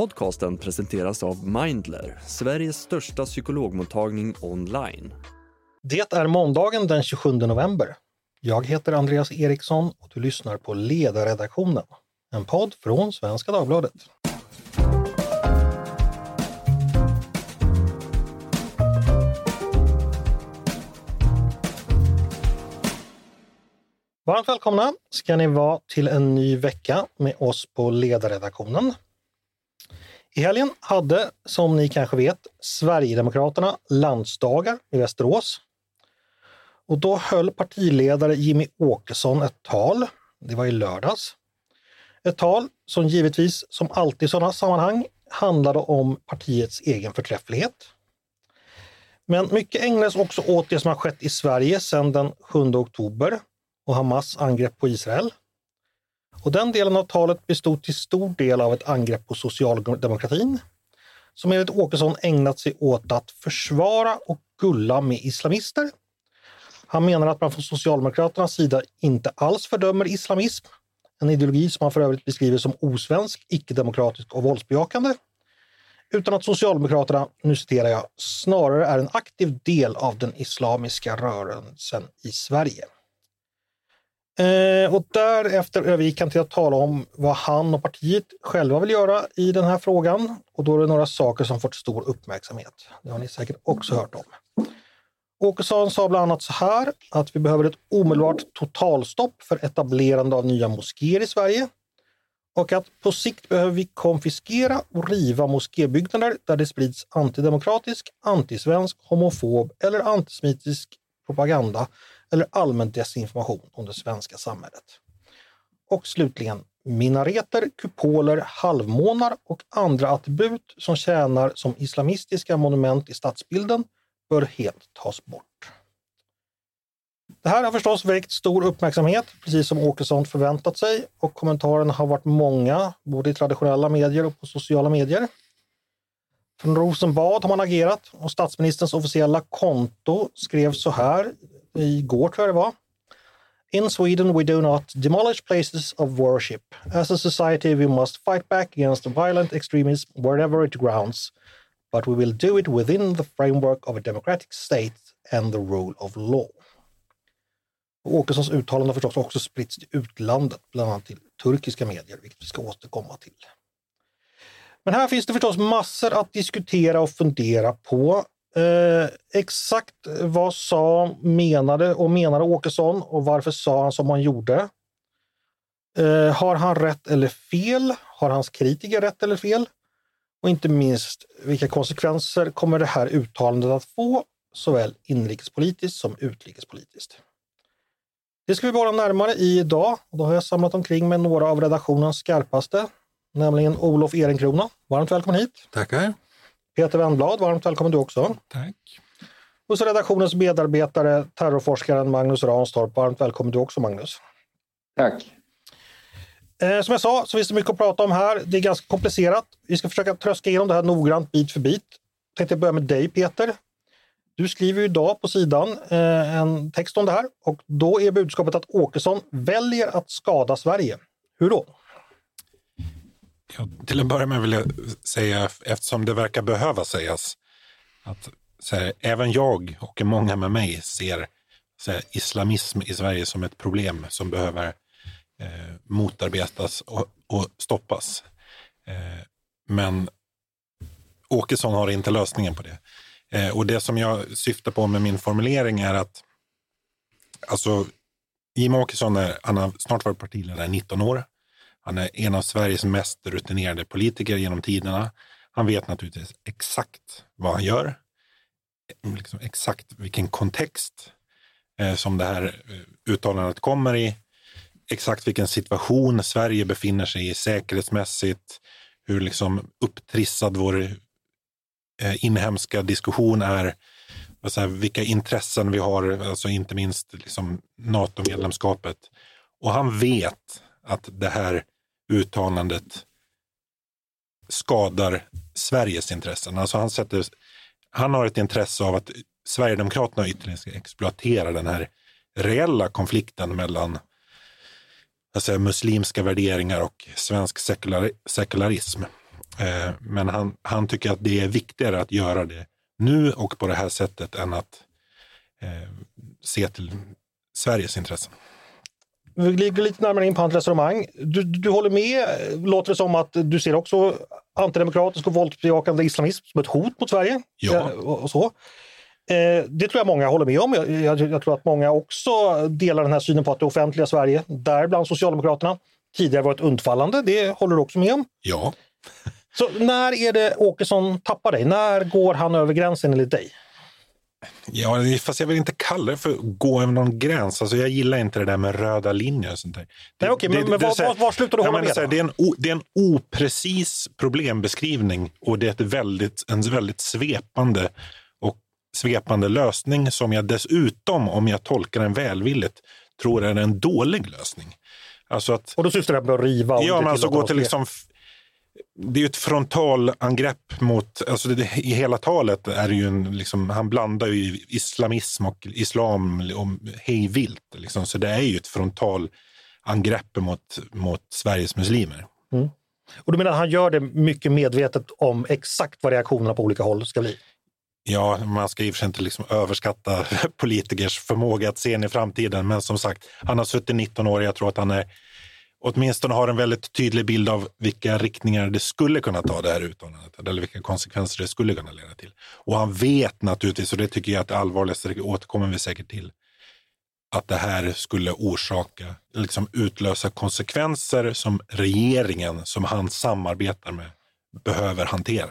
Podcasten presenteras av Mindler, Sveriges största psykologmottagning online. Det är måndagen den 27 november. Jag heter Andreas Eriksson och du lyssnar på Ledarredaktionen, en podd från Svenska Dagbladet. Varmt välkomna ska ni vara till en ny vecka med oss på Ledarredaktionen. I helgen hade, som ni kanske vet, Sverigedemokraterna landsdagar i Västerås. Och då höll partiledare Jimmy Åkesson ett tal. Det var i lördags. Ett tal som givetvis, som alltid i sådana sammanhang, handlade om partiets egen förträfflighet. Men mycket ägnades också åt det som har skett i Sverige sedan den 7 oktober och Hamas angrepp på Israel. Och den delen av talet bestod till stor del av ett angrepp på socialdemokratin som enligt Åkesson ägnat sig åt att försvara och gulla med islamister. Han menar att man från Socialdemokraternas sida inte alls fördömer islamism, en ideologi som han för övrigt beskriver som osvensk, icke-demokratisk och våldsbejakande. Utan att Socialdemokraterna, nu citerar jag, snarare är en aktiv del av den islamiska rörelsen i Sverige. Eh, och därefter övergick han till att tala om vad han och partiet själva vill göra i den här frågan. Och då är det några saker som fått stor uppmärksamhet. Det har ni säkert också hört om. Åkesson sa bland annat så här att vi behöver ett omedelbart totalstopp för etablerande av nya moskéer i Sverige och att på sikt behöver vi konfiskera och riva moskébyggnader där det sprids antidemokratisk, antisvensk, homofob eller antisemitisk propaganda eller allmän desinformation om det svenska samhället. Och slutligen minareter, kupoler, halvmånar och andra attribut som tjänar som islamistiska monument i stadsbilden bör helt tas bort. Det här har förstås väckt stor uppmärksamhet, precis som Åkesson förväntat sig och kommentarerna har varit många, både i traditionella medier och på sociala medier. Från Rosenbad har man agerat och statsministerns officiella konto skrev så här igår tror jag det var. In Sweden we do not demolish places of worship. As a society we must fight back against violent extremism wherever it grounds. But we will do it within the framework of a democratic state and the rule of law. Åkessons uttalande har förstås också spritts till utlandet, bland annat till turkiska medier, vilket vi ska återkomma till. Men här finns det förstås massor att diskutera och fundera på. Eh, exakt vad sa, menade och menade Åkesson och varför sa han som han gjorde? Eh, har han rätt eller fel? Har hans kritiker rätt eller fel? Och inte minst, vilka konsekvenser kommer det här uttalandet att få såväl inrikespolitiskt som utrikespolitiskt? Det ska vi bara närmare i idag och då har jag samlat omkring med några av redaktionens skarpaste, nämligen Olof Ehrenkrona. Varmt välkommen hit! Tackar! Peter Wennblad, varmt välkommen du också. Tack. Och så redaktionens medarbetare, terrorforskaren Magnus Ranstorp. Varmt välkommen du också Magnus. Tack. Eh, som jag sa så finns det mycket att prata om här. Det är ganska komplicerat. Vi ska försöka tröska igenom det här noggrant bit för bit. Jag tänkte börja med dig Peter. Du skriver ju idag på sidan eh, en text om det här och då är budskapet att Åkesson väljer att skada Sverige. Hur då? Ja, till att börja med vill jag säga, eftersom det verkar behöva sägas, att här, även jag och många med mig ser här, islamism i Sverige som ett problem som behöver eh, motarbetas och, och stoppas. Eh, men Åkesson har inte lösningen på det. Eh, och det som jag syftar på med min formulering är att alltså, Jimmie Åkesson är, han har snart varit partiledare i 19 år. Han är en av Sveriges mest rutinerade politiker genom tiderna. Han vet naturligtvis exakt vad han gör, liksom exakt vilken kontext eh, som det här eh, uttalandet kommer i, exakt vilken situation Sverige befinner sig i säkerhetsmässigt, hur liksom upptrissad vår eh, inhemska diskussion är, alltså vilka intressen vi har, alltså inte minst liksom NATO-medlemskapet. Och han vet att det här uttalandet skadar Sveriges intressen. Alltså han, sätter, han har ett intresse av att Sverigedemokraterna ytterligare ska exploatera den här reella konflikten mellan alltså, muslimska värderingar och svensk sekular, sekularism. Eh, men han, han tycker att det är viktigare att göra det nu och på det här sättet än att eh, se till Sveriges intressen. Vi ligger lite närmare in på hans resonemang. Du, du håller med, låter det som att du ser också antidemokratisk och våldsbejakande islamism som ett hot mot Sverige? Ja. Och, och så. Eh, det tror jag många håller med om. Jag, jag, jag, tror att många också delar den här synen på att det offentliga Sverige, däribland Socialdemokraterna, tidigare varit undfallande. Det håller du också med om? Ja. Så när är det Åkesson tappar dig? När går han över gränsen enligt dig? Ja, fast jag vill inte kalla det för att gå över någon gräns. Alltså, jag gillar inte det där med röda linjer och sånt där. Det, Nej, okej, men, det, men det, var, här- var, var slutar du Ja, hålla men med? här, det, är en o, det är en oprecis problembeskrivning och det är ett väldigt, en väldigt svepande och svepande lösning som jag dessutom, om jag tolkar den välvilligt, tror är en dålig lösning. Alltså att Och då syftar det på att riva? och Ja, men alltså gå till liksom... Det är ju ett frontalangrepp mot... Alltså det, I hela talet är det ju en... Liksom, han blandar ju islamism och islam om hej vilt. Liksom, så det är ju ett frontalangrepp mot, mot Sveriges muslimer. Och du menar han gör det mycket medvetet om exakt vad reaktionerna på olika håll ska bli? Ja, man ska i och för sig inte liksom överskatta politikers förmåga att se in i framtiden. Men som sagt, han har suttit 19 år. Jag tror att han är, åtminstone har en väldigt tydlig bild av vilka riktningar det skulle kunna ta det här uttalandet. Eller vilka konsekvenser det skulle kunna leda till. Och han vet naturligtvis, och det tycker jag att det allvarligaste, det återkommer vi säkert till, att det här skulle orsaka, liksom utlösa konsekvenser som regeringen, som han samarbetar med, behöver hantera.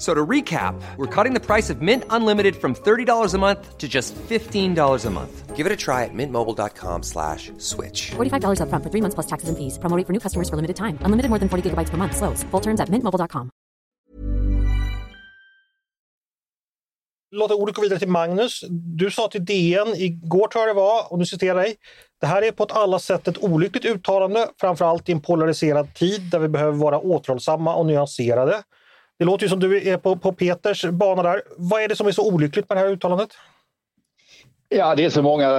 So to recap, we're cutting the price of Mint Unlimited from $30 a month to just $15 a month. Give it a try at mintmobile.com slash switch. $45 upfront for three months plus taxes and fees. Promo rate for new customers for limited time. Unlimited more than 40 gigabytes per month. Slows. Full terms at mintmobile.com. Låt ordet gå vidare till Magnus. Du sa till DN igår tror jag det var, och nu citerar dig. Det här är på ett alla sätt ett olyckligt uttalande, framförallt i en polariserad tid där vi behöver vara återhållsamma och nyanserade. Det låter ju som du är på, på Peters bana där. Vad är det som är så olyckligt med det här uttalandet? Ja, det är så många,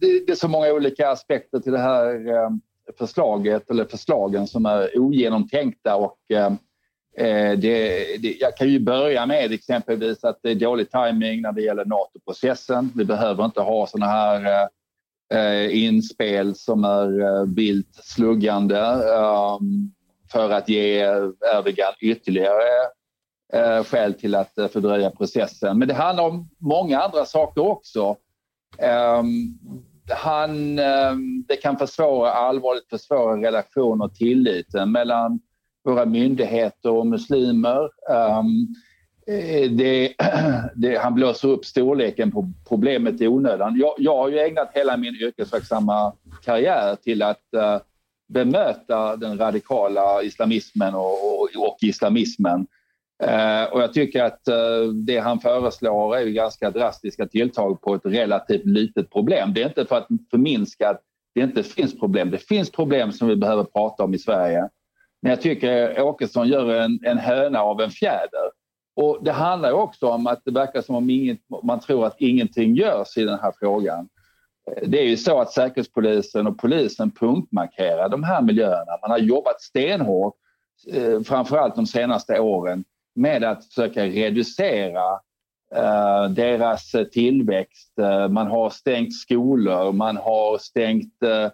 det det är så många olika aspekter till det här eh, förslaget eller förslagen som är ogenomtänkta och eh, eh, det, det, jag kan ju börja med exempelvis att det är dålig timing när det gäller NATO-processen. Vi behöver inte ha såna här eh, eh, inspel som är eh, vilt sluggande eh, för att ge Erdogan ytterligare eh, skäl till att eh, fördröja processen. Men det handlar om många andra saker också. Eh, han, ehm, det kan försvåra, allvarligt försvåra relationer och tilliten mellan våra myndigheter och muslimer. Ehm, eh, det, det, han blåser upp storleken på problemet i onödan. Jag, jag har ju ägnat hela min yrkesverksamma karriär till att eh, bemöta den radikala islamismen och, och, och islamismen. Eh, och jag tycker att eh, det han föreslår är ju ganska drastiska tilltag på ett relativt litet problem. Det är inte för att förminska att det inte finns problem. Det finns problem som vi behöver prata om i Sverige. Men jag tycker Åkesson gör en, en höna av en fjäder. Och det handlar också om att det verkar som om inget, man tror att ingenting görs i den här frågan. Eh, det är ju så att Säkerhetspolisen och polisen punktmarkerar de här miljöerna. Man har jobbat stenhårt, eh, framförallt de senaste åren, med att försöka reducera eh, deras eh, tillväxt. Eh, man har stängt skolor, man har stängt eh,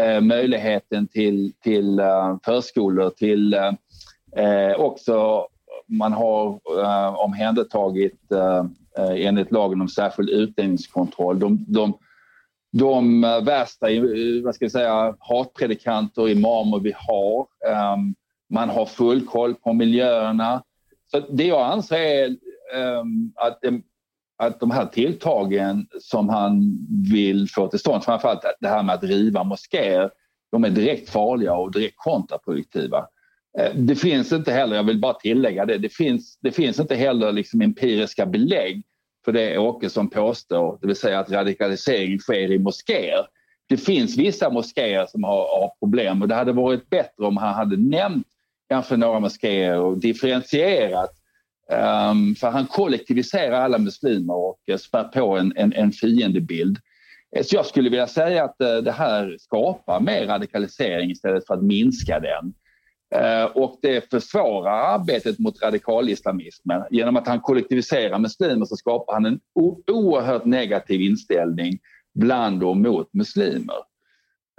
eh möjligheten till, till förskolor, till eh, också man har eh, omhändertagit eh, enligt lagen om särskild utlänningskontroll. De, de, de värsta vad ska jag säga, hatpredikanter och imamer vi har. Eh, man har full koll på miljöerna. Så det jag anser är ehm, att, att de här tilltagen som han vill få till stånd, framförallt det här med att riva moskéer, de är direkt farliga och direkt kontraproduktiva. Eh, det finns inte heller, jag vill bara tillägga det, det finns, det finns inte heller liksom empiriska belägg för det Åkesson påstår, det vill säga att radikalisering sker i moskéer. det finns vissa moskéer som har, har, problem och det hade varit bättre om han hade nämnt kanske några moskéer och differentierat. Um, för han kollektiviserar alla muslimer och eh, spär på en, en, en fiendebild. Eh, så jag skulle vilja säga att eh, det här skapar mer radikalisering istället för att minska den. Och det försvårar arbetet mot radikalislamismen. Genom att han kollektiviserar muslimer så skapar han en oerhört negativ inställning bland och mot muslimer.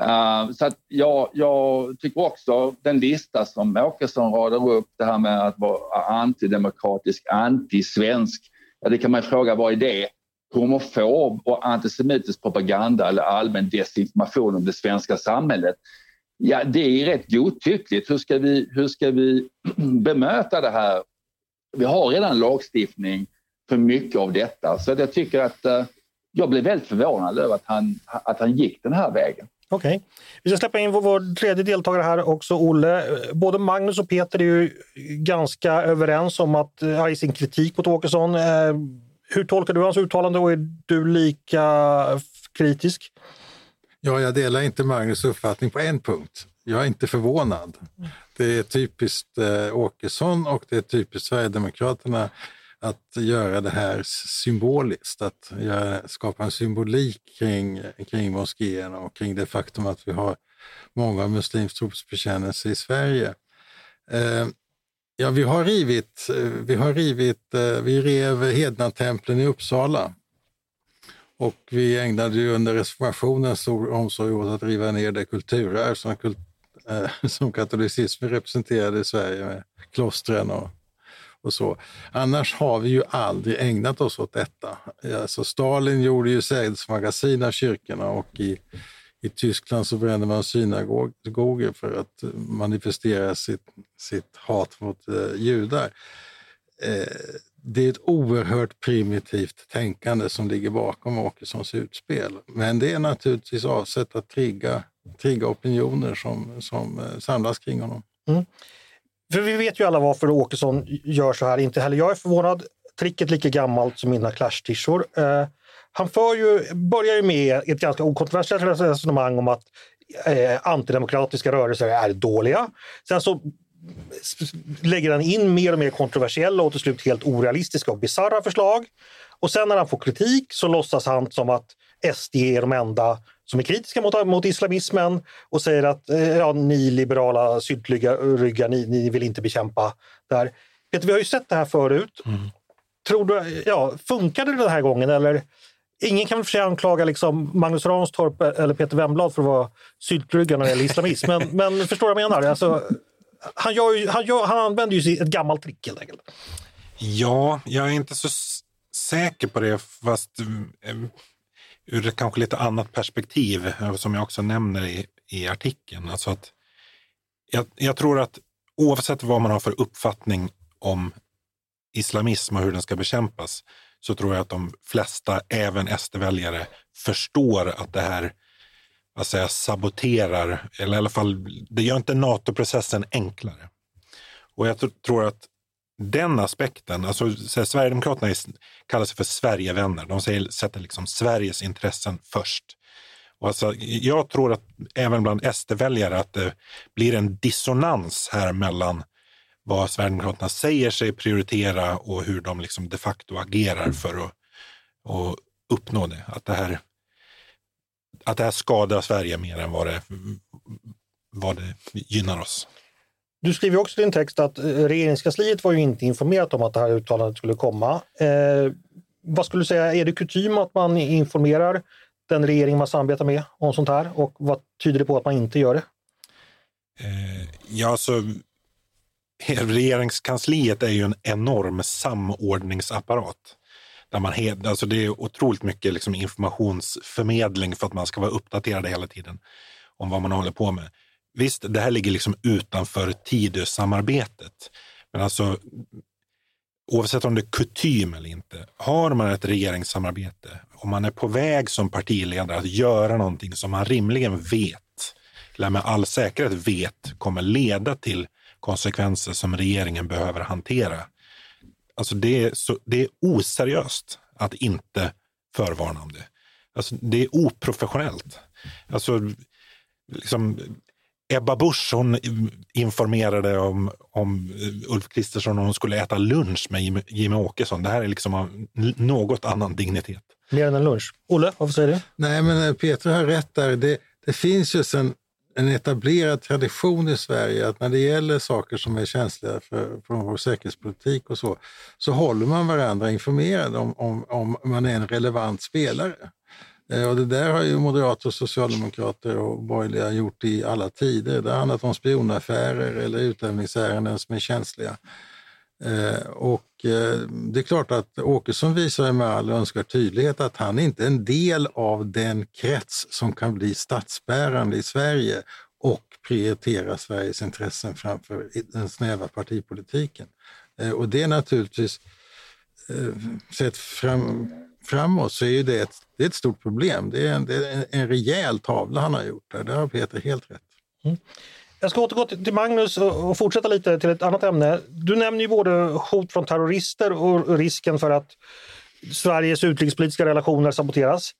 Uh, så att jag, jag, tycker också den lista som Åkesson radar upp, det här med att vara antidemokratisk, antisvensk, ja, det kan man fråga vad är det? Homofob och antisemitisk propaganda eller allmän desinformation om det svenska samhället. Ja, det är rätt godtyckligt. Hur ska vi, hur ska vi bemöta det här? Vi har redan lagstiftning för mycket av detta så jag tycker att uh, jag blev väldigt förvånad över att han, att han gick den här vägen. Okej. Okay. Vi ska släppa in vår, vår tredje deltagare här också, Olle. Både Magnus och Peter är ju ganska överens om att, eh, ja, i sin kritik mot Åkesson. Eh, hur tolkar du hans uttalande och är du lika kritisk? Ja, jag delar inte Magnus uppfattning på en punkt. Jag är inte förvånad. Det är typiskt eh, Åkesson och det är typiskt Sverigedemokraterna att göra det här symboliskt, att göra, skapa en symbolik kring, kring moskéerna och kring det faktum att vi har många muslimsk trosbekännelse i Sverige. Eh, ja, vi har rivit, vi har rivit, eh, vi rev hednatemplen i Uppsala. Och vi ägnade ju under reformationen stor omsorg åt att riva ner det kulturarv som, eh, som katolicismen representerade i Sverige med klostren och och så. Annars har vi ju aldrig ägnat oss åt detta. Alltså Stalin gjorde ju sädesmagasin av kyrkorna och i, i Tyskland så brände man synagogor för att manifestera sitt, sitt hat mot eh, judar. Eh, det är ett oerhört primitivt tänkande som ligger bakom Åkessons utspel. Men det är naturligtvis avsett att trigga, trigga opinioner som, som eh, samlas kring honom. Mm. För vi vet ju alla varför Åkesson gör så här. Inte heller jag är förvånad. Tricket lika gammalt som mina clash-tishor. Eh, han för ju, börjar ju med ett ganska okontroversiellt resonemang om att eh, antidemokratiska rörelser är dåliga. Sen så lägger han in mer och mer kontroversiella och till slut helt orealistiska och bisarra förslag. Och sen när han får kritik så låtsas han som att SD är de enda som är kritiska mot, mot islamismen och säger att eh, ja, ni liberala syltryggar, ni, ni vill inte bekämpa det här. Peter, vi har ju sett det här förut. Mm. Tror du, ja, funkade det den här gången eller? Ingen kan väl för sig anklaga liksom Magnus Ranstorp eller Peter Wemblad för att vara syltryggar när det gäller islamism, men, men förstår du vad jag menar? Alltså, han, gör, han, gör, han använder ju ett gammalt trick helt enkelt. Ja, jag är inte så säker på det, fast eh, ur ett kanske lite annat perspektiv, eh, som jag också nämner i, i artikeln. Alltså att jag, jag tror att oavsett vad man har för uppfattning om islamism och hur den ska bekämpas, så tror jag att de flesta, även SD-väljare, förstår att det här vad säger, saboterar, eller i alla fall, det gör inte NATO-processen enklare. Och jag tror att den aspekten, alltså här, Sverigedemokraterna är, kallar sig för Sverigevänner. De säger, sätter liksom Sveriges intressen först. Och alltså, jag tror att även bland SD-väljare att det blir en dissonans här mellan vad Sverigedemokraterna säger sig prioritera och hur de liksom de facto agerar för att, att uppnå det. Att det, här, att det här skadar Sverige mer än vad det, vad det gynnar oss. Du skriver också i din text att eh, regeringskansliet var ju inte informerat om att det här uttalandet skulle komma. Eh, vad skulle du säga, är det kutym att man informerar den regering man samarbetar med om sånt här och vad tyder det på att man inte gör det? Eh, ja, alltså regeringskansliet är ju en enorm samordningsapparat. Där man alltså det är otroligt mycket liksom informationsförmedling för att man ska vara uppdaterad hela tiden om vad man håller på med. Visst, det här ligger liksom utanför Tidösamarbetet. Men alltså, oavsett om det är kutym eller inte, har man ett regeringssamarbete och man är på väg som partiledare att göra någonting som man rimligen vet, eller med all säkerhet vet, kommer leda till konsekvenser som regeringen behöver hantera. Alltså det är, så, det är oseriöst att inte förvarna om det. Alltså, det är oprofessionellt. Alltså, liksom, Ebba Busch hon informerade om, om Ulf Kristersson och hon skulle äta lunch med Jimmy, Jimmy Åkesson. Det här är liksom av något annan dignitet. Mer än en lunch. Olle, varför säger du? Nej, men eh, Peter har rätt där. Det, det finns ju sen en etablerad tradition i Sverige att när det gäller saker som är känsliga för, för vår säkerhetspolitik och så, så håller man varandra informerade om, om, om man är en relevant spelare. Eh, och det där har ju moderater, socialdemokrater och borgerliga gjort i alla tider. Det har handlat om spionaffärer eller utlämningsärenden som är känsliga. Eh, och eh, det är klart att Åkesson visar med all önskvärd tydlighet att han inte är en del av den krets som kan bli statsbärande i Sverige och prioritera Sveriges intressen framför den snäva partipolitiken. Och det är naturligtvis, sett fram, framåt så är det ett, det är ett stort problem. Det är, en, det är en rejäl tavla han har gjort där. Det har Peter helt rätt. Mm. Jag ska återgå till Magnus och fortsätta lite till ett annat ämne. Du nämner ju både hot från terrorister och risken för att Sveriges utrikespolitiska relationer saboteras.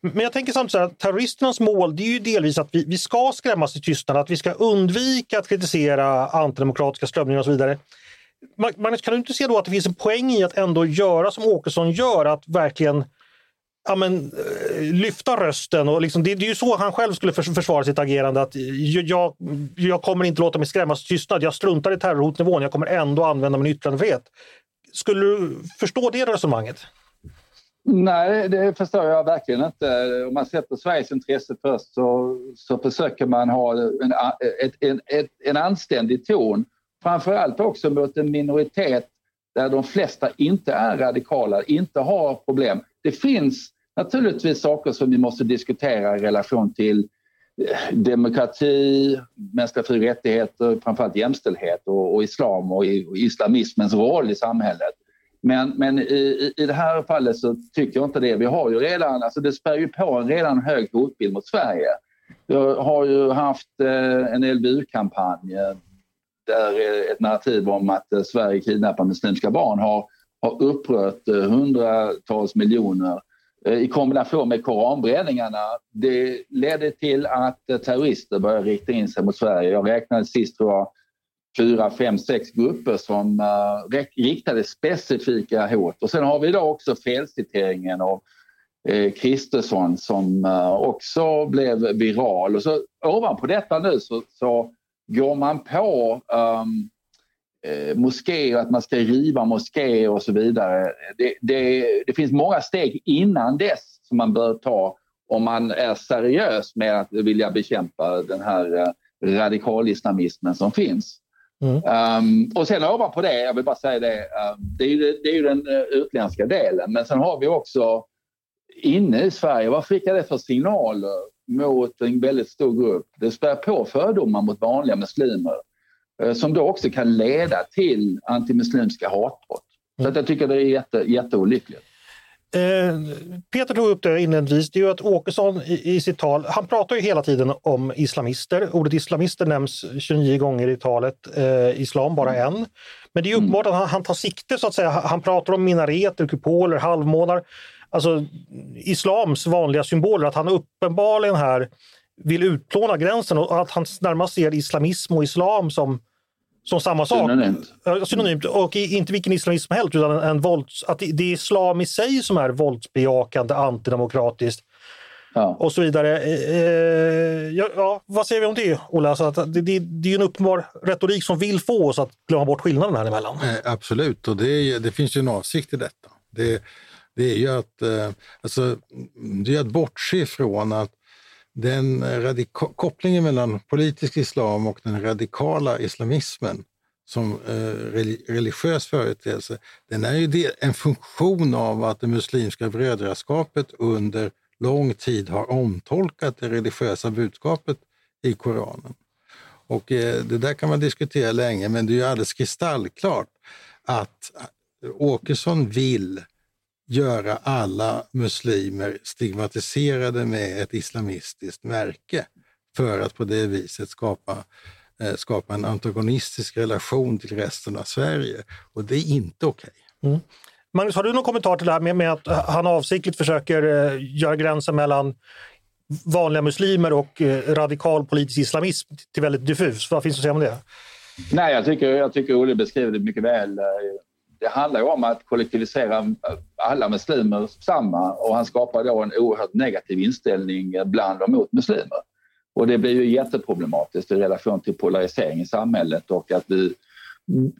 Men jag tänker samtidigt att terroristernas mål det är ju delvis att vi, vi ska skrämmas till tystnad, att vi ska undvika att kritisera antidemokratiska strömningar och så vidare. Magnus, kan du inte se då att det finns en poäng i att ändå göra som Åkesson gör, att verkligen ja, men, eh, lyfta rösten. Och liksom, det, det, är ju så han själv skulle försvara sitt agerande. att jag, jag kommer inte låta mig skrämmas till tystnad. Jag struntar i terrorhotnivån. Jag kommer ändå använda min yttrandefrihet. Skulle du förstå det resonemanget? Nej, det förstår jag verkligen inte. Om man sätter Sveriges intresse först så, så försöker man ha en, ett, en, ett, en anständig ton framförallt också mot en minoritet där de flesta inte är radikala, inte har problem. Det finns naturligtvis saker som vi måste diskutera i relation till eh, demokrati, mänskliga fri och rättigheter, framförallt jämställdhet och, och islam och, och, islamismens roll i samhället. Men, men i, i det här fallet så tycker jag inte det. Vi har ju redan, alltså det spär ju på en redan hög hotbild mot Sverige. Vi har ju haft eh, en LBU-kampanj eh, där ett narrativ om att eh, Sverige kidnappar muslimska barn har, har upprört eh, hundratals miljoner eh, i kombination med koranbränningarna. Det ledde till att terrorister började rikta in sig mot Sverige. Jag räknade sist tror jag fyra, fem, sex grupper som uh, riktade specifika hot. Och sen har vi idag också felciteringen av eh, Kristersson som uh, också blev viral. Och så ovanpå detta nu så, så Går man på um, eh, moskéer, att man ska riva moskéer och så vidare. Det, det, det, finns många steg innan dess som man bör ta om man är seriös med att vilja bekämpa den här uh, radikalislamismen som finns. Mm. Um, och sen ovanpå det, jag vill bara säga det, um, det, är ju, det är ju den uh, utländska delen. Men sen har vi också inne i Sverige, vad skickar det för signaler mot en väldigt stor grupp. Det spär på fördomar mot vanliga muslimer eh, som då också kan leda till antimuslimska hatbrott. Så att jag tycker det är jätte, jätteolyckligt. Eh, Peter tog upp det inledningsvis, det är ju att Åkesson i, i, sitt tal, han pratar ju hela tiden om islamister. Ordet islamister nämns 29 gånger i talet, eh, islam bara en. Men det är uppenbart att han, han, tar sikte så att säga, han pratar om minareter, kupoler, halvmånar alltså, islams vanliga symboler. Att han uppenbarligen här vill utplåna gränsen och att han närmast ser islamism och islam som, som samma sak. Synonymt. Synonymt. Och inte vilken islamism som helst utan en, en vålds, att det är islam i sig som är våldsbejakande, antidemokratiskt. Ja. Och så vidare. Eh, eh ja, ja, vad säger vi om det, Ola? Alltså att det, det, det är en uppenbar retorik som vill få oss att glömma bort skillnaden här emellan. Eh, absolut, och det, det finns ju en avsikt i detta. Det, det är ju att, eh, alltså, det är att bortse från att den kopplingen mellan politisk islam och den radikala islamismen som eh, religiös företeelse, den är ju en funktion av att det muslimska brödraskapet under lång tid har omtolkat det religiösa budskapet i Koranen. Och eh, det där kan man diskutera länge, men det är ju alldeles kristallklart att Åkesson vill göra alla muslimer stigmatiserade med ett islamistiskt märke för att på det viset skapa, eh, skapa en antagonistisk relation till resten av Sverige. Och det är inte okej. Okay. Mm. Magnus, har du någon kommentar till det här med, med att han avsiktligt försöker eh, göra gränsen mellan vanliga muslimer och eh, radikal politisk islamism till väldigt diffus? Vad finns det att säga om det? Nej, jag tycker, jag tycker Olle beskriver det mycket väl. Det handlar ju om att kollektivisera eh, alla muslimer samma och han skapar då en oerhört negativ inställning bland och mot muslimer. Och det blir ju jätteproblematiskt i relation till polarisering i samhället och att vi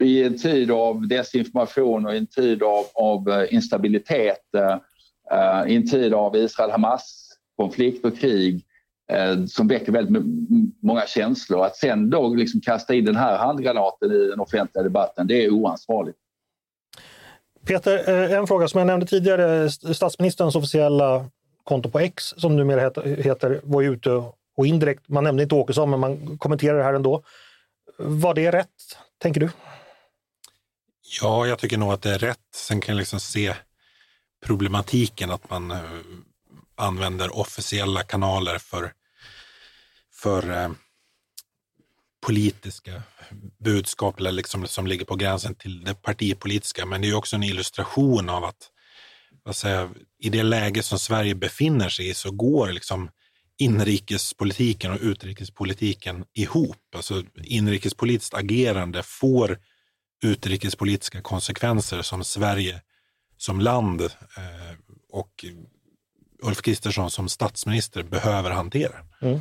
i en tid av desinformation och i en tid av, av eh, instabilitet, uh, i en tid av Israel-Hamas-konflikt och krig som väcker väldigt många känslor. Att sen då liksom kasta in den här handgranaten i den offentliga debatten, det är oansvarigt. Peter, eh, en fråga som jag nämnde tidigare. Statsministerns officiella konto på X, som numera heter, var ju ute och indirekt, man nämnde inte Åkesson, men man kommenterar det här ändå. Var det rätt, tänker du? Ja, jag tycker nog att det är rätt. Sen kan jag liksom se problematiken att man eh, använder officiella kanaler för, för eh, politiska budskap eller liksom, som ligger på gränsen till det partipolitiska. Men det är också en illustration av att vad säger, i det läge som Sverige befinner sig i så går liksom inrikespolitiken och utrikespolitiken ihop. Alltså inrikespolitiskt agerande får utrikespolitiska konsekvenser som Sverige som land eh, och Ulf Kristersson som statsminister behöver hantera. Mm.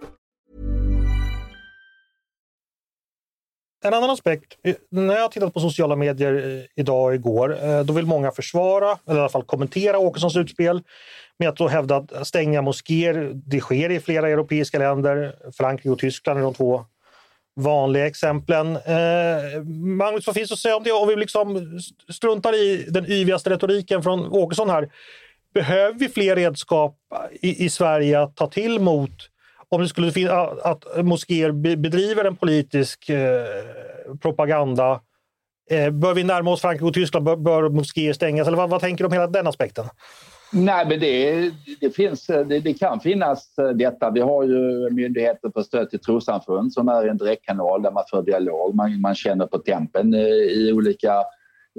En annan aspekt, eh, när jag har tittat på sociala medier eh, idag och igår, eh, då vill många försvara, eller i alla fall kommentera Åkessons utspel med att då hävda att stänga moskéer, det sker i flera europeiska länder. Frankrike och Tyskland är de två vanliga exemplen. Eh, Magnus, vad finns att säga om det? Om vi liksom struntar i den yvigaste retoriken från Åkesson här. Behöver vi fler redskap i, i Sverige att ta till mot om det skulle finnas att moskéer bedriver en politisk eh, propaganda, eh, bör vi närma oss Frankrike och Tyskland? Bör, bör moskéer stängas? Eller vad, vad, tänker du om hela den aspekten? Nej, men det, det, finns, det, det, kan finnas detta. Vi har ju Myndigheten för stöd till trossamfund som är en direktkanal där man för dialog. Man, man känner på tempen eh, i olika,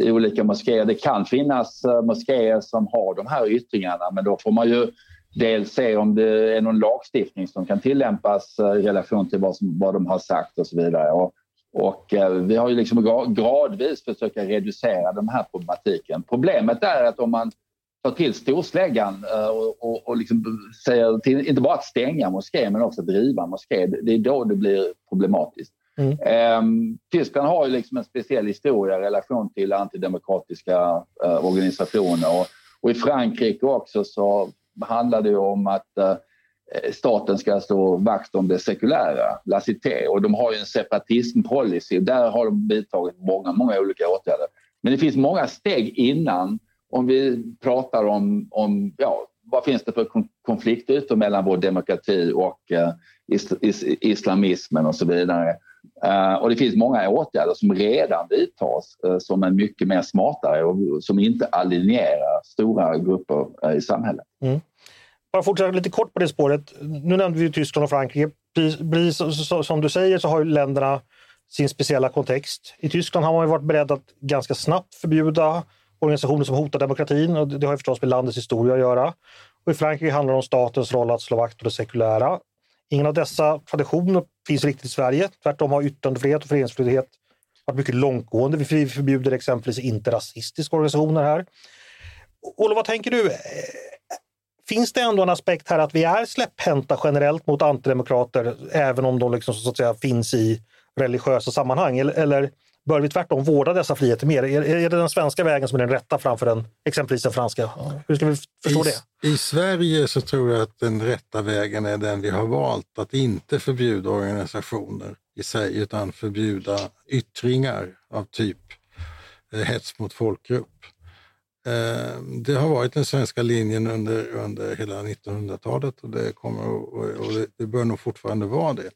i olika moskéer. Det kan finnas eh, moskéer som har de här yttringarna men då får man ju dels se om det är någon lagstiftning som kan tillämpas eh, i relation till vad, som, vad de har sagt och så vidare. Och, och eh, vi har ju liksom gradvis försökt reducera den här problematiken. Problemet är att om man tar till storsläggan eh, och, och, och liksom säger till, inte bara att stänga moské men också att driva moské, det är då det blir problematiskt. Mm. Eh, Tyskland har ju liksom en speciell historia i relation till antidemokratiska eh, organisationer och, och i Frankrike också så handlar det om att eh, staten ska stå vakt om det sekulära, la cité, och de har ju en separatismpolicy. Där har de vidtagit många, många olika åtgärder. Men det finns många steg innan om vi pratar om, om ja, vad finns det för konfliktytor mellan vår demokrati och eh, is, is, islamismen och så vidare. Eh, och det finns många åtgärder som redan vidtas eh, som är mycket mer smartare och som inte alienerar stora grupper eh, i samhället. Mm. Bara fortsätta lite kort på det spåret. Nu nämnde vi Tyskland och Frankrike. Precis som du säger så har länderna sin speciella kontext. I Tyskland har man varit beredd att ganska snabbt förbjuda organisationer som hotar demokratin och det har förstås med landets historia att göra. Och I Frankrike handlar det om statens roll att slå vakt om det sekulära. Ingen av dessa traditioner finns riktigt i Sverige. Tvärtom har yttrandefrihet och föreningsfrihet varit mycket långtgående. Vi förbjuder exempelvis inte rasistiska organisationer här. Olle, vad tänker du? Eh, finns det ändå en aspekt här att vi är släpphänta generellt mot antidemokrater, även om de liksom, så att säga, finns i religiösa sammanhang? Eller, eller bör vi tvärtom vårda dessa friheter mer? Är, är det den svenska vägen som är den rätta framför den, exempelvis den franska? Hur ska vi förstå I, det? I Sverige så tror jag att den rätta vägen är den vi har valt, att inte förbjuda organisationer i sig, utan förbjuda yttringar av typ eh, hets mot folkgrupp. Eh, det har varit den svenska linjen under, under hela 1900-talet och, det, kommer, och, och det, det bör nog fortfarande vara det.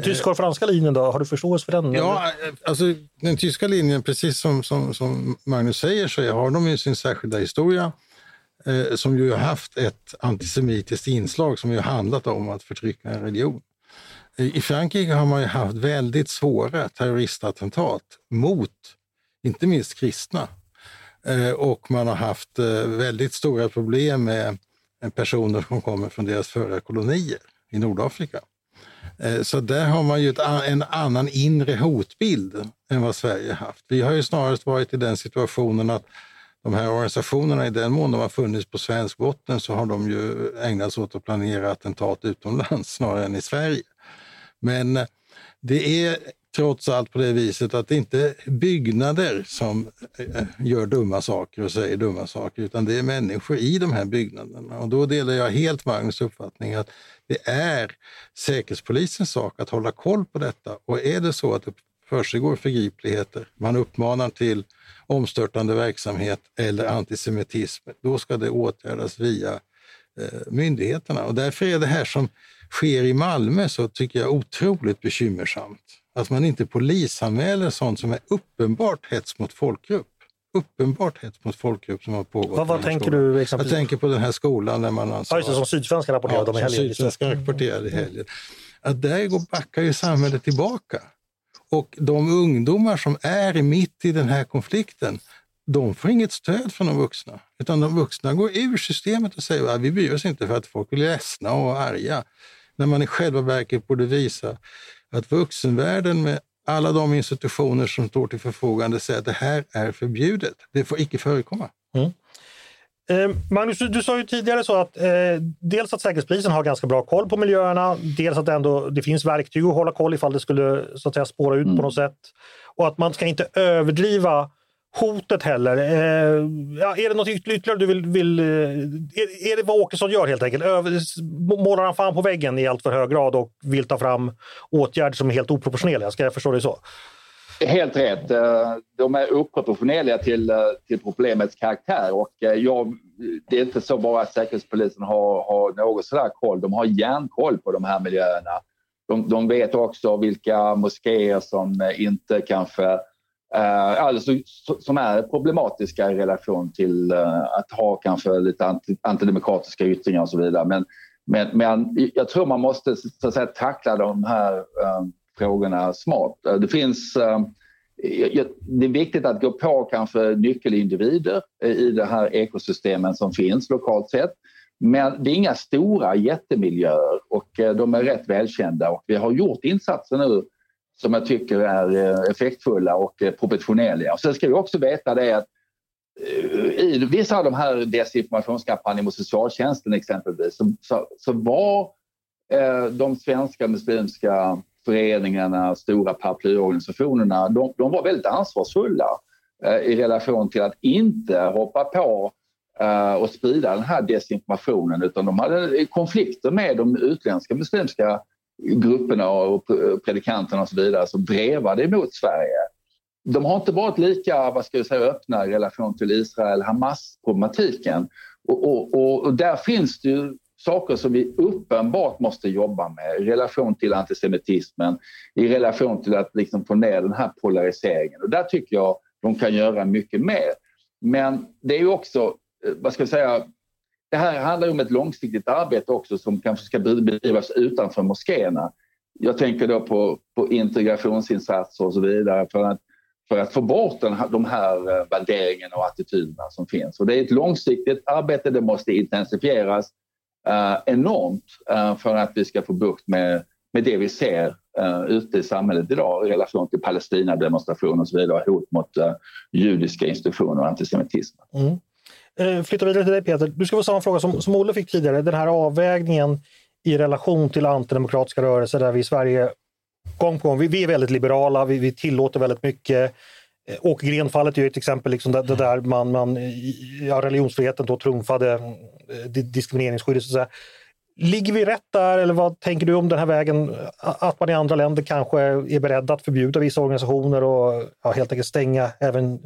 Den tyska och franska linjen då, har du förståelse för den? Ja, alltså den tyska linjen, precis som, som, som Magnus säger, så har de ju sin särskilda historia eh, som ju har haft ett antisemitiskt inslag som ju handlat om att förtrycka en religion. I Frankrike har man ju haft väldigt svåra terroristattentat mot inte minst kristna. Eh, och man har haft eh, väldigt stora problem med personer som kommer från deras förra kolonier i Nordafrika. Eh, så där har man ju en annan inre hotbild än vad Sverige haft. Vi har ju snarast varit i den situationen att de här organisationerna, i den mån de har funnits på svensk botten, så har de ju ägnat sig åt att planera attentat utomlands snarare än i Sverige. Men eh, det är trots allt på det viset att det inte är byggnader som eh, eh, gör dumma saker och säger dumma saker, utan det är människor i de här byggnaderna. Och då delar jag helt Magnus uppfattning att det är Säkerhetspolisens sak att hålla koll på detta. Och är det så att det försiggår förgripligheter, man uppmanar till omstörtande verksamhet eller antisemitism, då ska det åtgärdas via eh, myndigheterna. Och därför är det här som sker i Malmö så tycker jag otroligt bekymmersamt. Att man inte polisanmäler sånt som är uppenbart hets mot folkgrupp. Uppenbart hets mot folkgrupp som har pågått. Vad, vad tänker du exempelvis? Jag tänker på den här skolan där man alltså... Ja, som Sydsvenskan rapporterade ja, om i helgen. Sydsvenskan rapporterade i helgen. Att där går, backar ju samhället tillbaka. Och de ungdomar som är mitt i den här konflikten, de får inget stöd från de vuxna. Utan de vuxna går ur systemet och säger att vi bryr oss inte för att folk blir ledsna och arga. När man i själva verket borde visa att vuxenvärlden med alla de institutioner som står till förfogande säger att det här är förbjudet. Det får icke förekomma. Mm. Eh, Magnus, du, du, sa ju tidigare så att eh, dels att Säkerhetspolisen har ganska bra koll på miljöerna, dels att det, ändå, det finns verktyg att hålla koll ifall det skulle så att säga, spåra ut mm. på något sätt. Och att man ska inte överdriva hotet heller. Eh, ja, är det något ytterligare du vill... vill eh, är, är, det vad Åkesson gör helt enkelt? målar han fan på väggen i allt för hög grad och vill ta fram åtgärder som är helt oproportionerliga? Ska jag förstå det så? Helt rätt. Eh, de är oproportionerliga till, eh, till problemets karaktär och eh, jag, det är inte så bara att Säkerhetspolisen har, har något sådär koll. De har järnkoll på de här miljöerna. De, de vet också vilka moskéer som inte kanske Uh, alltså, som är problematiska i relation till uh, att ha kanske lite anti, antidemokratiska yttringar och så vidare. Men, men, men jag tror man måste så att säga, tackla de här uh, frågorna smart. det finns det är viktigt att gå på kanske nyckelindivider i det här ekosystemen som finns lokalt sett. Men det är inga stora jättemiljöer och de är rätt välkända och vi har gjort insatser nu som jag tycker är eh, effektfulla och eh, proportionerliga. Och sen ska vi också veta det att eh, i vissa av de här desinformationskampanjerna mot socialtjänsten exempelvis så, så, så var eh, de svenska muslimska föreningarna, stora paraplyorganisationerna, de, de var väldigt ansvarsfulla eh, i relation till att inte hoppa på eh, och sprida den här desinformationen utan de hade konflikter med de utländska muslimska grupperna och predikanterna och så vidare som drevade emot Sverige. De har inte varit lika vad ska jag säga, öppna i relation till Israel-Hamas-problematiken. Och, och, och, där finns det ju saker som vi uppenbart måste jobba med i relation till antisemitismen, i relation till att liksom få ner den här polariseringen. Och där tycker jag de kan göra mycket mer. Men det är ju också, eh, vad ska jag säga, det här handlar om ett långsiktigt arbete också som kanske ska bedrivas utanför moskéerna. Jag tänker då på, på integrationsinsatser och så vidare för att, för att få bort den, de här eh, värderingarna och attityderna som finns. Och det är ett långsiktigt arbete, det måste intensifieras uh, enormt uh, för att vi ska få bukt med, med det vi ser uh, ute i samhället idag i relation till Palestina-demonstrationer och så vidare, hot mot uh, judiska institutioner och antisemitism. Mm. Eh, flytta vidare till dig Peter. Du ska få samma fråga som, som Olle fick tidigare. Den här avvägningen i relation till antidemokratiska rörelser där vi i Sverige gång på gång, vi, vi är väldigt liberala, vi, vi tillåter väldigt mycket. Eh, Åke Gren-fallet är ett exempel liksom där, där man, man ja, religionsfriheten då trumfade eh, diskrimineringsskyddet. Så att säga. Ligger vi rätt där eller vad tänker du om den här vägen? Att man i andra länder kanske är beredd att förbjuda vissa organisationer och ja, helt enkelt stänga även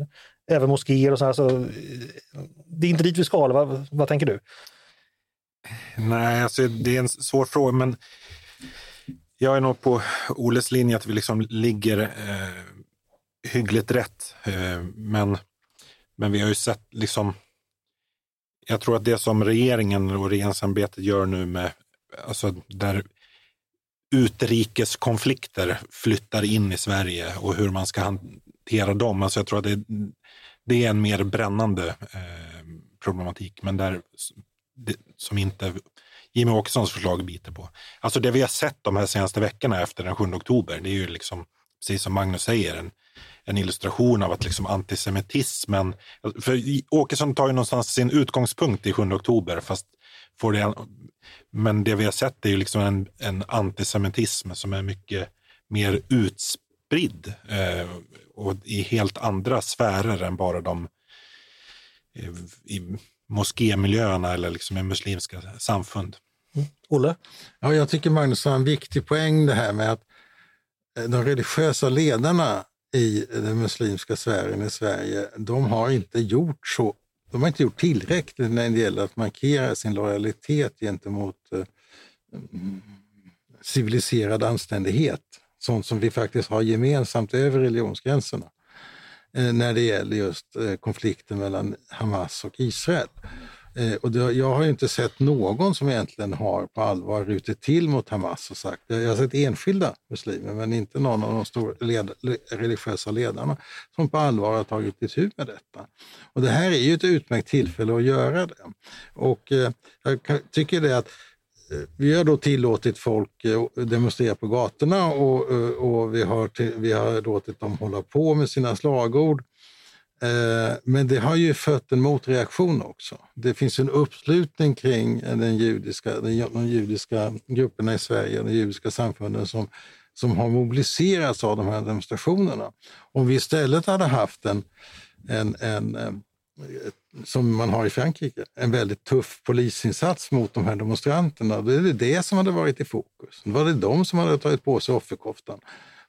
även moskéer och sådär. Så, eh, det är inte dit vi ska, eller vad, vad tänker du? Nej, alltså det är en svår fråga, men jag är nog på Oles linje att vi liksom ligger eh, hyggligt rätt. Eh, men, men vi har ju sett liksom jag tror att det som regeringen och regeringsarbetet gör nu med, alltså där utrikeskonflikter flyttar in i Sverige och hur man ska hantera dem. Alltså jag tror att det, det är en mer brännande eh, problematik, men där det, som inte Jimmie Åkessons förslag biter på. Alltså det vi har sett de här senaste veckorna efter den 7 oktober, det är ju liksom, precis som Magnus säger, en, en illustration av att liksom antisemitismen... För Åkesson tar ju någonstans sin utgångspunkt i 7 oktober, fast får det, men det vi har sett är ju liksom en, en antisemitism som är mycket mer utspridd eh, och i helt andra sfärer än bara de i, i moskémiljöerna eller liksom i muslimska samfund. Mm. Olle? Ja, jag tycker Magnus har en viktig poäng det här med att eh, de religiösa ledarna i den muslimska sfären i Sverige, de har inte gjort så de har inte gjort tillräckligt när det gäller att markera sin lojalitet gentemot eh, civiliserad anständighet. Sånt som vi faktiskt har gemensamt över religionsgränserna eh, när det gäller just eh, konflikten mellan Hamas och Israel. Eh, och det, jag har inte sett någon som egentligen har på allvar rutit till mot Hamas och sagt, jag har sett enskilda muslimer men inte någon av de stora led, religiösa ledarna som på allvar har tagit itu med detta. Och det här är ju ett utmärkt tillfälle att göra det. Och jag tycker det att vi har då tillåtit folk eh, demonstrera på gatorna och, eh, och vi, har till, vi har låtit dem hålla på med sina slagord. Eh, men det har ju fött en motreaktion också. Det finns en uppslutning kring den judiska, de judiska grupperna i Sverige, de judiska samfunden som, som har mobiliserats av de här demonstrationerna. Om vi istället hade haft en, en, en som man har i Frankrike, en väldigt tuff polisinsats mot de här demonstranterna. Då är det det som hade varit i fokus. Det var det de som hade tagit på sig offerkoftan.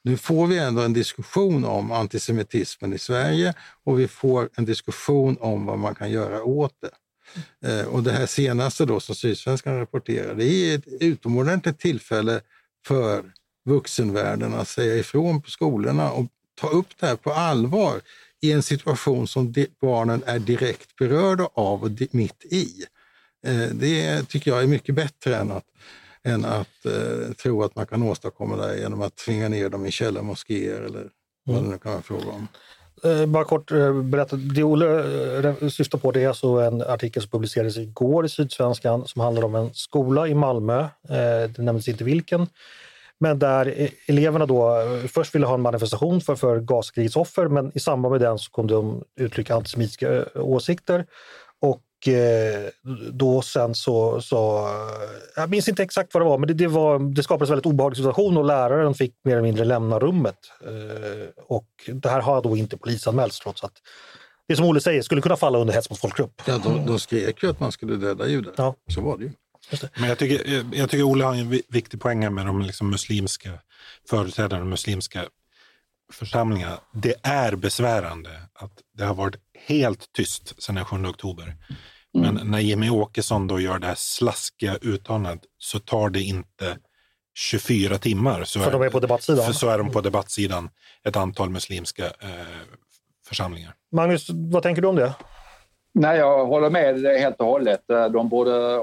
Nu får vi ändå en diskussion om antisemitismen i Sverige och vi får en diskussion om vad man kan göra åt det. Eh, och det här senaste då som Sydsvenskan rapporterar, det är ett utomordentligt tillfälle för vuxenvärlden att säga ifrån på skolorna och ta upp det här på allvar i en situation som barnen är direkt berörda av och mitt i. Eh, det tycker jag är mycket bättre än att än att eh, tro att man kan åstadkomma det genom att tvinga ner dem i källarmoskéer eller vad mm. det nu kan vara fråga om. Eh, bara kort eh, berätta, det Olle syftar på det är alltså en artikel som publicerades igår i Sydsvenskan som handlar om en skola i Malmö, det nämndes inte vilken, men där e-, eleverna då eh, först ville ha en manifestation för, för gaskrigets offer men i samband med den så kunde de uttrycka antisemitiska eh, åsikter. Och Eh, då sen så, så, jag minns inte exakt vad det var, men det, det, var, det skapades en väldigt obehaglig situation och läraren fick mer eller mindre lämna rummet. Eh, och det här har då inte polisanmälts trots att det som Olle säger skulle kunna falla under hets mot folkgrupp. Ja, de, de skrek ju att man skulle döda judar. Ja. Så var det ju. Men jag tycker, jag tycker Olle har en viktig poäng med de liksom muslimska företrädarna, muslimska församlingarna. Det är besvärande att det har varit helt tyst sedan den 7 oktober. Men mm. när Jimmy Åkesson då gör det här slaskiga uttalandet så tar det inte 24 timmar. Så för är, de är på debattsidan? För så är de på debattsidan, ett antal muslimska eh, församlingar. Magnus, vad tänker du om det? Nej, jag håller med helt och hållet. De borde,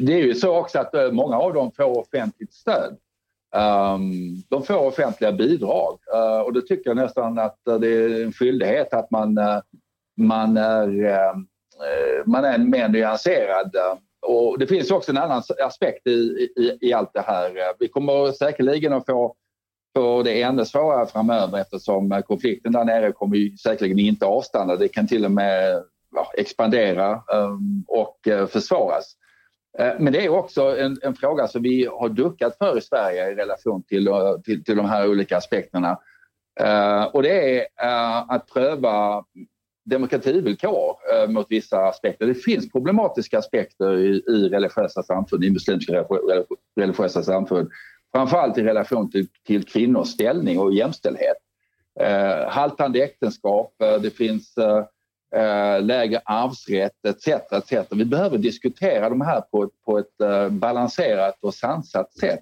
det är ju så också att eh, många av dem får offentligt stöd. Um, de får offentliga bidrag uh, och då tycker jag nästan att eh, det är en skyldighet att man uh, man är, uh, man är mer nyanserad. Och det finns också en annan aspekt i, i, i allt det här. Vi kommer säkerligen att få, få det ännu svårare framöver eftersom konflikten där nere kommer ju säkerligen inte avstanna. Det kan till och med expandera um, och uh, försvaras. Eh, men det är också en, en, fråga som vi har duckat för i Sverige i relation till, eh, till, till de här olika aspekterna. Eh, och det är att pröva demokrativillkor uh, mot vissa aspekter. Det finns problematiska aspekter i, i religiösa samfund, i muslimska religiösa samfund. Framförallt i relation till, till kvinnors ställning och jämställdhet. Uh, haltande äktenskap, det finns eh, eh, lägre arvsrätt etc. etc. Vi behöver diskutera de här på ett, på ett eh, balanserat och sansat sätt.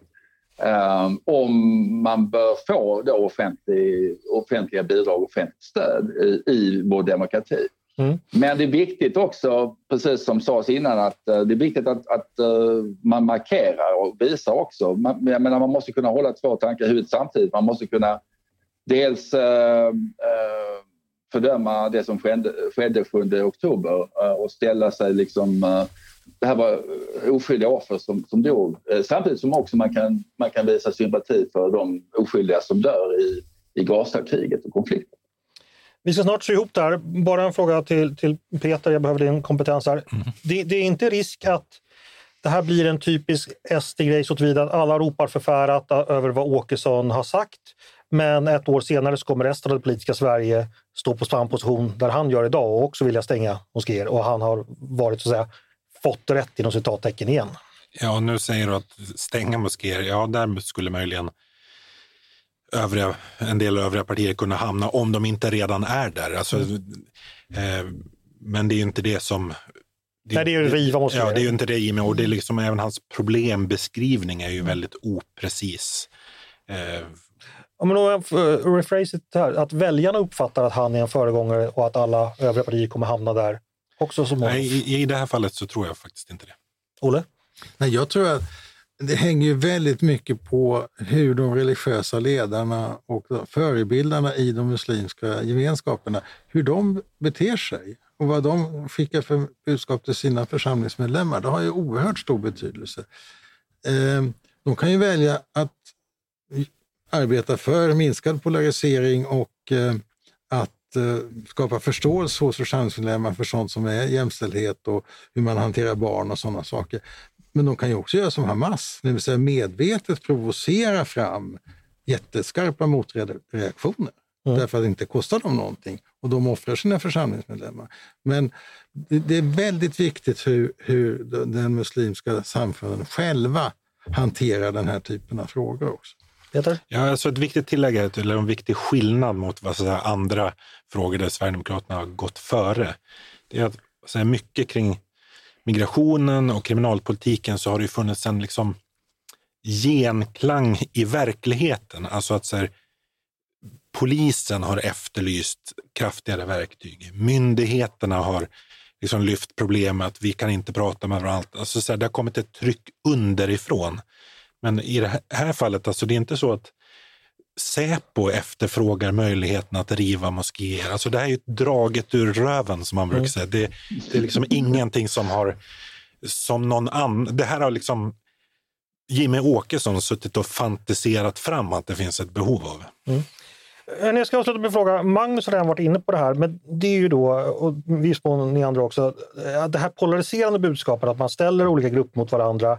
Um, om man bör få då offentlig, offentliga bidrag och offentligt stöd i, i vår demokrati. Mm. Men det är viktigt också, precis som sades innan, att uh, det är viktigt att, att man markerar och visar också. Man, jag menar, man måste kunna hålla två tankar i huvudet samtidigt. Man måste kunna dels uh, fördöma det som skedde, skedde 7 oktober och ställa sig liksom det här var oskyldiga offer som, som dog. Samtidigt som också man kan, man kan visa sympati för de oskyldiga som dör i, i Gazakriget och konflikten. Vi ska snart sy ihop det här. Bara en fråga till, till Peter, jag behöver din kompetens här. Mm. Det, det, är inte risk att det här blir en typisk SD-grej så tillvida att alla ropar förfärat över vad Åkesson har sagt. Men ett år senare så kommer resten av det politiska Sverige stå på samma position där han gör idag och också vilja stänga moskéer. Och han har varit så att säga fått rätt inom citattecken igen. Ja, nu säger du att stänga moskéer, ja där skulle möjligen övriga, en del övriga partier kunna hamna om de inte redan är där. Alltså, mm. eh, men det är ju inte det som... Det, Nej, det är ju riva måste Ja, det är ju inte det Jimmy. Och det är liksom, även hans problembeskrivning är ju mm. väldigt oprecis. Eh, om man då rephrase det här, att väljarna uppfattar att han är en föregångare och att alla övriga partier kommer hamna där också som Nej, i, i det här fallet så tror jag faktiskt inte det. Olle? Nej, jag tror att det hänger ju väldigt mycket på hur de religiösa ledarna och förebildarna i de muslimska gemenskaperna, hur de beter sig och vad de skickar för budskap till sina församlingsmedlemmar. Det har ju oerhört stor betydelse. Ehm, de kan ju välja att arbeta för minskad polarisering och eh, att eh, skapa förståelse hos församlingsmedlemmar för sånt som är jämställdhet och hur man hanterar barn och sådana saker. Men de kan ju också göra som Hamas, det vill säga medvetet provocera fram jätteskarpa motreaktioner. Mm. Därför att det inte kostar dem någonting och de offrar sina församlingsmedlemmar. Men det, det är väldigt viktigt hur, hur den muslimska samfunden själva hanterar den här typen av frågor också. Peter? Ja, alltså ett viktigt tillägg, eller en viktig skillnad mot vad säga, andra frågor där Sverigedemokraterna har gått före, det är att säga, mycket kring migrationen och kriminalpolitiken så har det funnits en liksom genklang i verkligheten. Alltså att så här, polisen har efterlyst kraftigare verktyg. Myndigheterna har liksom lyft problemet att vi kan inte prata med varandra. Alltså så här, det har kommit ett tryck underifrån. Men i det här fallet, alltså det är inte så att Säpo efterfrågar möjligheten att riva moskéer. Alltså det här är ju draget ur röven som man brukar mm. säga. Det, det är liksom ingenting som har, som någon annan, det här har liksom Jimmy Åkesson suttit och fantiserat fram att det finns ett behov av. Mm. Jag ska avsluta med en fråga. Magnus har redan varit inne på det här, men det är ju då, och viss mån ni andra också, det här polariserande budskapet att man ställer olika grupper mot varandra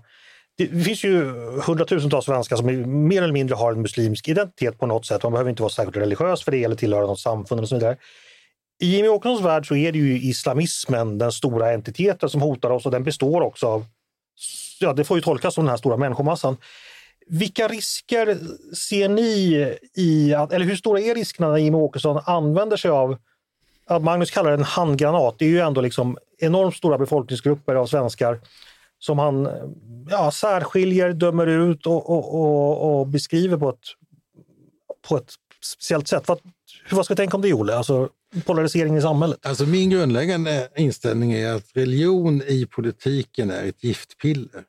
det finns ju hundratusentals svenskar som mer eller mindre har en muslimsk identitet på något sätt. Man behöver inte vara särskilt religiös för det eller tillhöra något samfund och så vidare. I Jimmy Åkessons värld så är det ju islamismen, den stora entiteten som hotar oss och den består också av, ja det får ju tolkas som den här stora människomassan. Vilka risker ser ni i, att, eller hur stora är riskerna när Jimmy Åkesson använder sig av, att Magnus kallar det en handgranat, det är ju ändå liksom enormt stora befolkningsgrupper av svenskar som han ja, särskiljer, dömer ut och, och, och, och beskriver på ett, på ett speciellt sätt. Vad, vad ska jag tänka om det, Olle? Alltså, polarisering i samhället? Alltså min grundläggande inställning är att religion i politiken är ett giftpiller.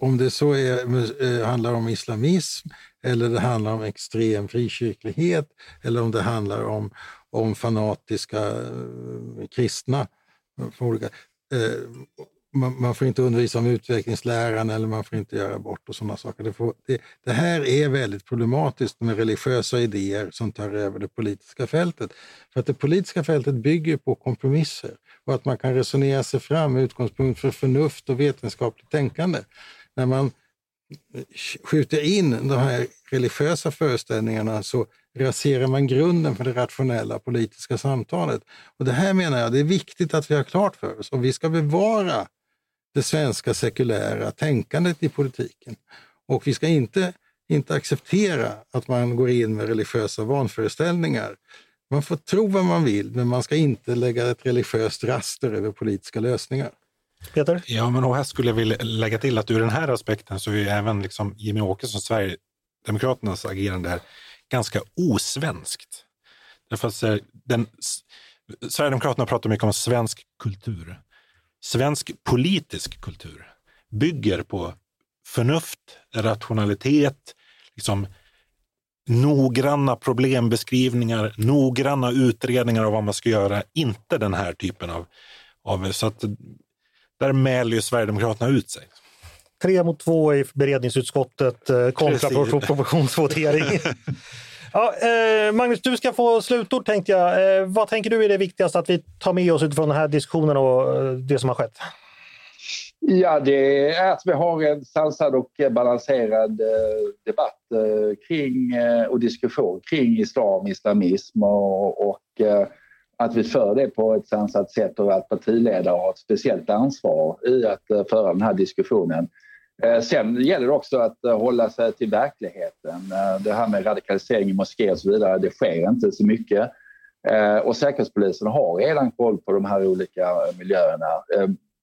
Om det så är, eh, handlar om islamism eller det handlar om extrem frikyrklighet eller om det handlar om, om fanatiska eh, kristna. Eh, olika, man, man, får inte undervisa om utvecklingsläran eller man får inte göra abort och sådana saker. Det, får, det, det, här är väldigt problematiskt med religiösa idéer som tar över det politiska fältet. För att det politiska fältet bygger på kompromisser och att man kan resonera sig fram med utgångspunkt för förnuft och vetenskapligt tänkande. När man skjuter in de här religiösa föreställningarna så raserar man grunden för det rationella politiska samtalet. Och Det här menar jag det är viktigt att vi har klart för oss. Om vi ska bevara det svenska sekulära tänkandet i politiken. Och vi ska inte inte acceptera att man går in med religiösa vanföreställningar. Man får tro vad man vill, men man ska inte lägga ett religiöst raster över politiska lösningar. Peter? Ja, men och här skulle jag vilja lägga till att ur den här aspekten så är ju även liksom Jimmy Åkesson, Sverigedemokraternas agerande här ganska osvenskt. Därför att den, Sverigedemokraterna pratar mycket om svensk kultur. Svensk politisk kultur bygger på förnuft, rationalitet, liksom noggranna problembeskrivningar, noggranna utredningar av vad man ska göra. Inte den här typen av... av så att där mäler ju Sverigedemokraterna ut sig. Tre mot två i beredningsutskottet eh, kontra proportionsvotering. Ja, eh, Magnus, du ska få slutord tänkte jag. Eh, vad tänker du är det viktigaste att vi tar med oss utifrån den här diskussionen och eh, det som har skett? Ja, det är att vi har en sansad och balanserad eh, debatt eh, kring och diskussion kring islam, islamism och, och att vi för det på ett sansat sätt och att partiledare har ett speciellt ansvar i att föra den här diskussionen. Eh, Sen gäller det också att eh, hålla sig till verkligheten. Eh, Det här med radikalisering i moské och så vidare, det sker inte så mycket. Och Säkerhetspolisen har redan koll på de här olika miljöerna.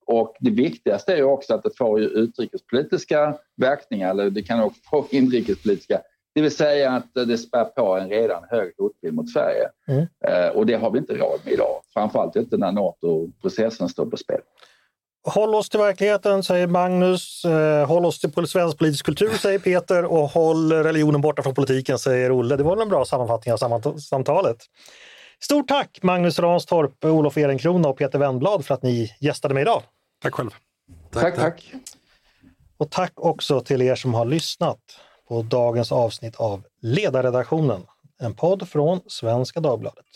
Och det viktigaste är också att det får utrikespolitiska verkningar, eller det kan också få inrikespolitiska. Det vill säga att det spär på en redan hög hotbild mot Sverige. Mm. Och det har vi inte råd med idag. Framförallt inte när NATO-processen står på spel. Håll oss till verkligheten, säger Magnus. Eh, håll oss till svensk politisk kultur, säger Peter. Och håll religionen borta från politiken, säger Olle. Det var en bra sammanfattning av samtalet. Stort tack Magnus Ranstorp, Olof Ehrenkrona och Peter Wennblad för att ni gästade mig idag. Tack själv. tack. tack. Och tack också till er som har lyssnat på dagens avsnitt av Ledarredaktionen, en podd från Svenska Dagbladet.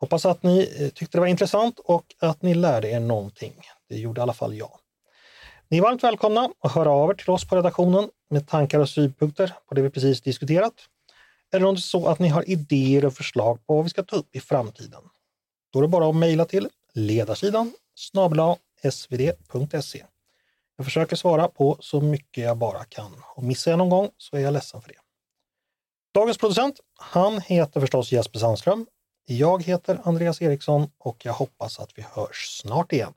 Hoppas att ni eh, tyckte det var intressant och att ni lärde er någonting. Det gjorde i alla fall jag. Ni är varmt välkomna att höra av er till oss på redaktionen med tankar och synpunkter på det vi precis diskuterat. Eller om det är så att ni har idéer och förslag på vad vi ska ta upp i framtiden. Då är det bara att mejla till ledarsidan snabla svd.se. Jag försöker svara på så mycket jag bara kan och missar jag någon gång så är jag ledsen för det. Dagens producent, han heter förstås Jesper Sandström. Jag heter Andreas Eriksson och jag hoppas att vi hörs snart igen.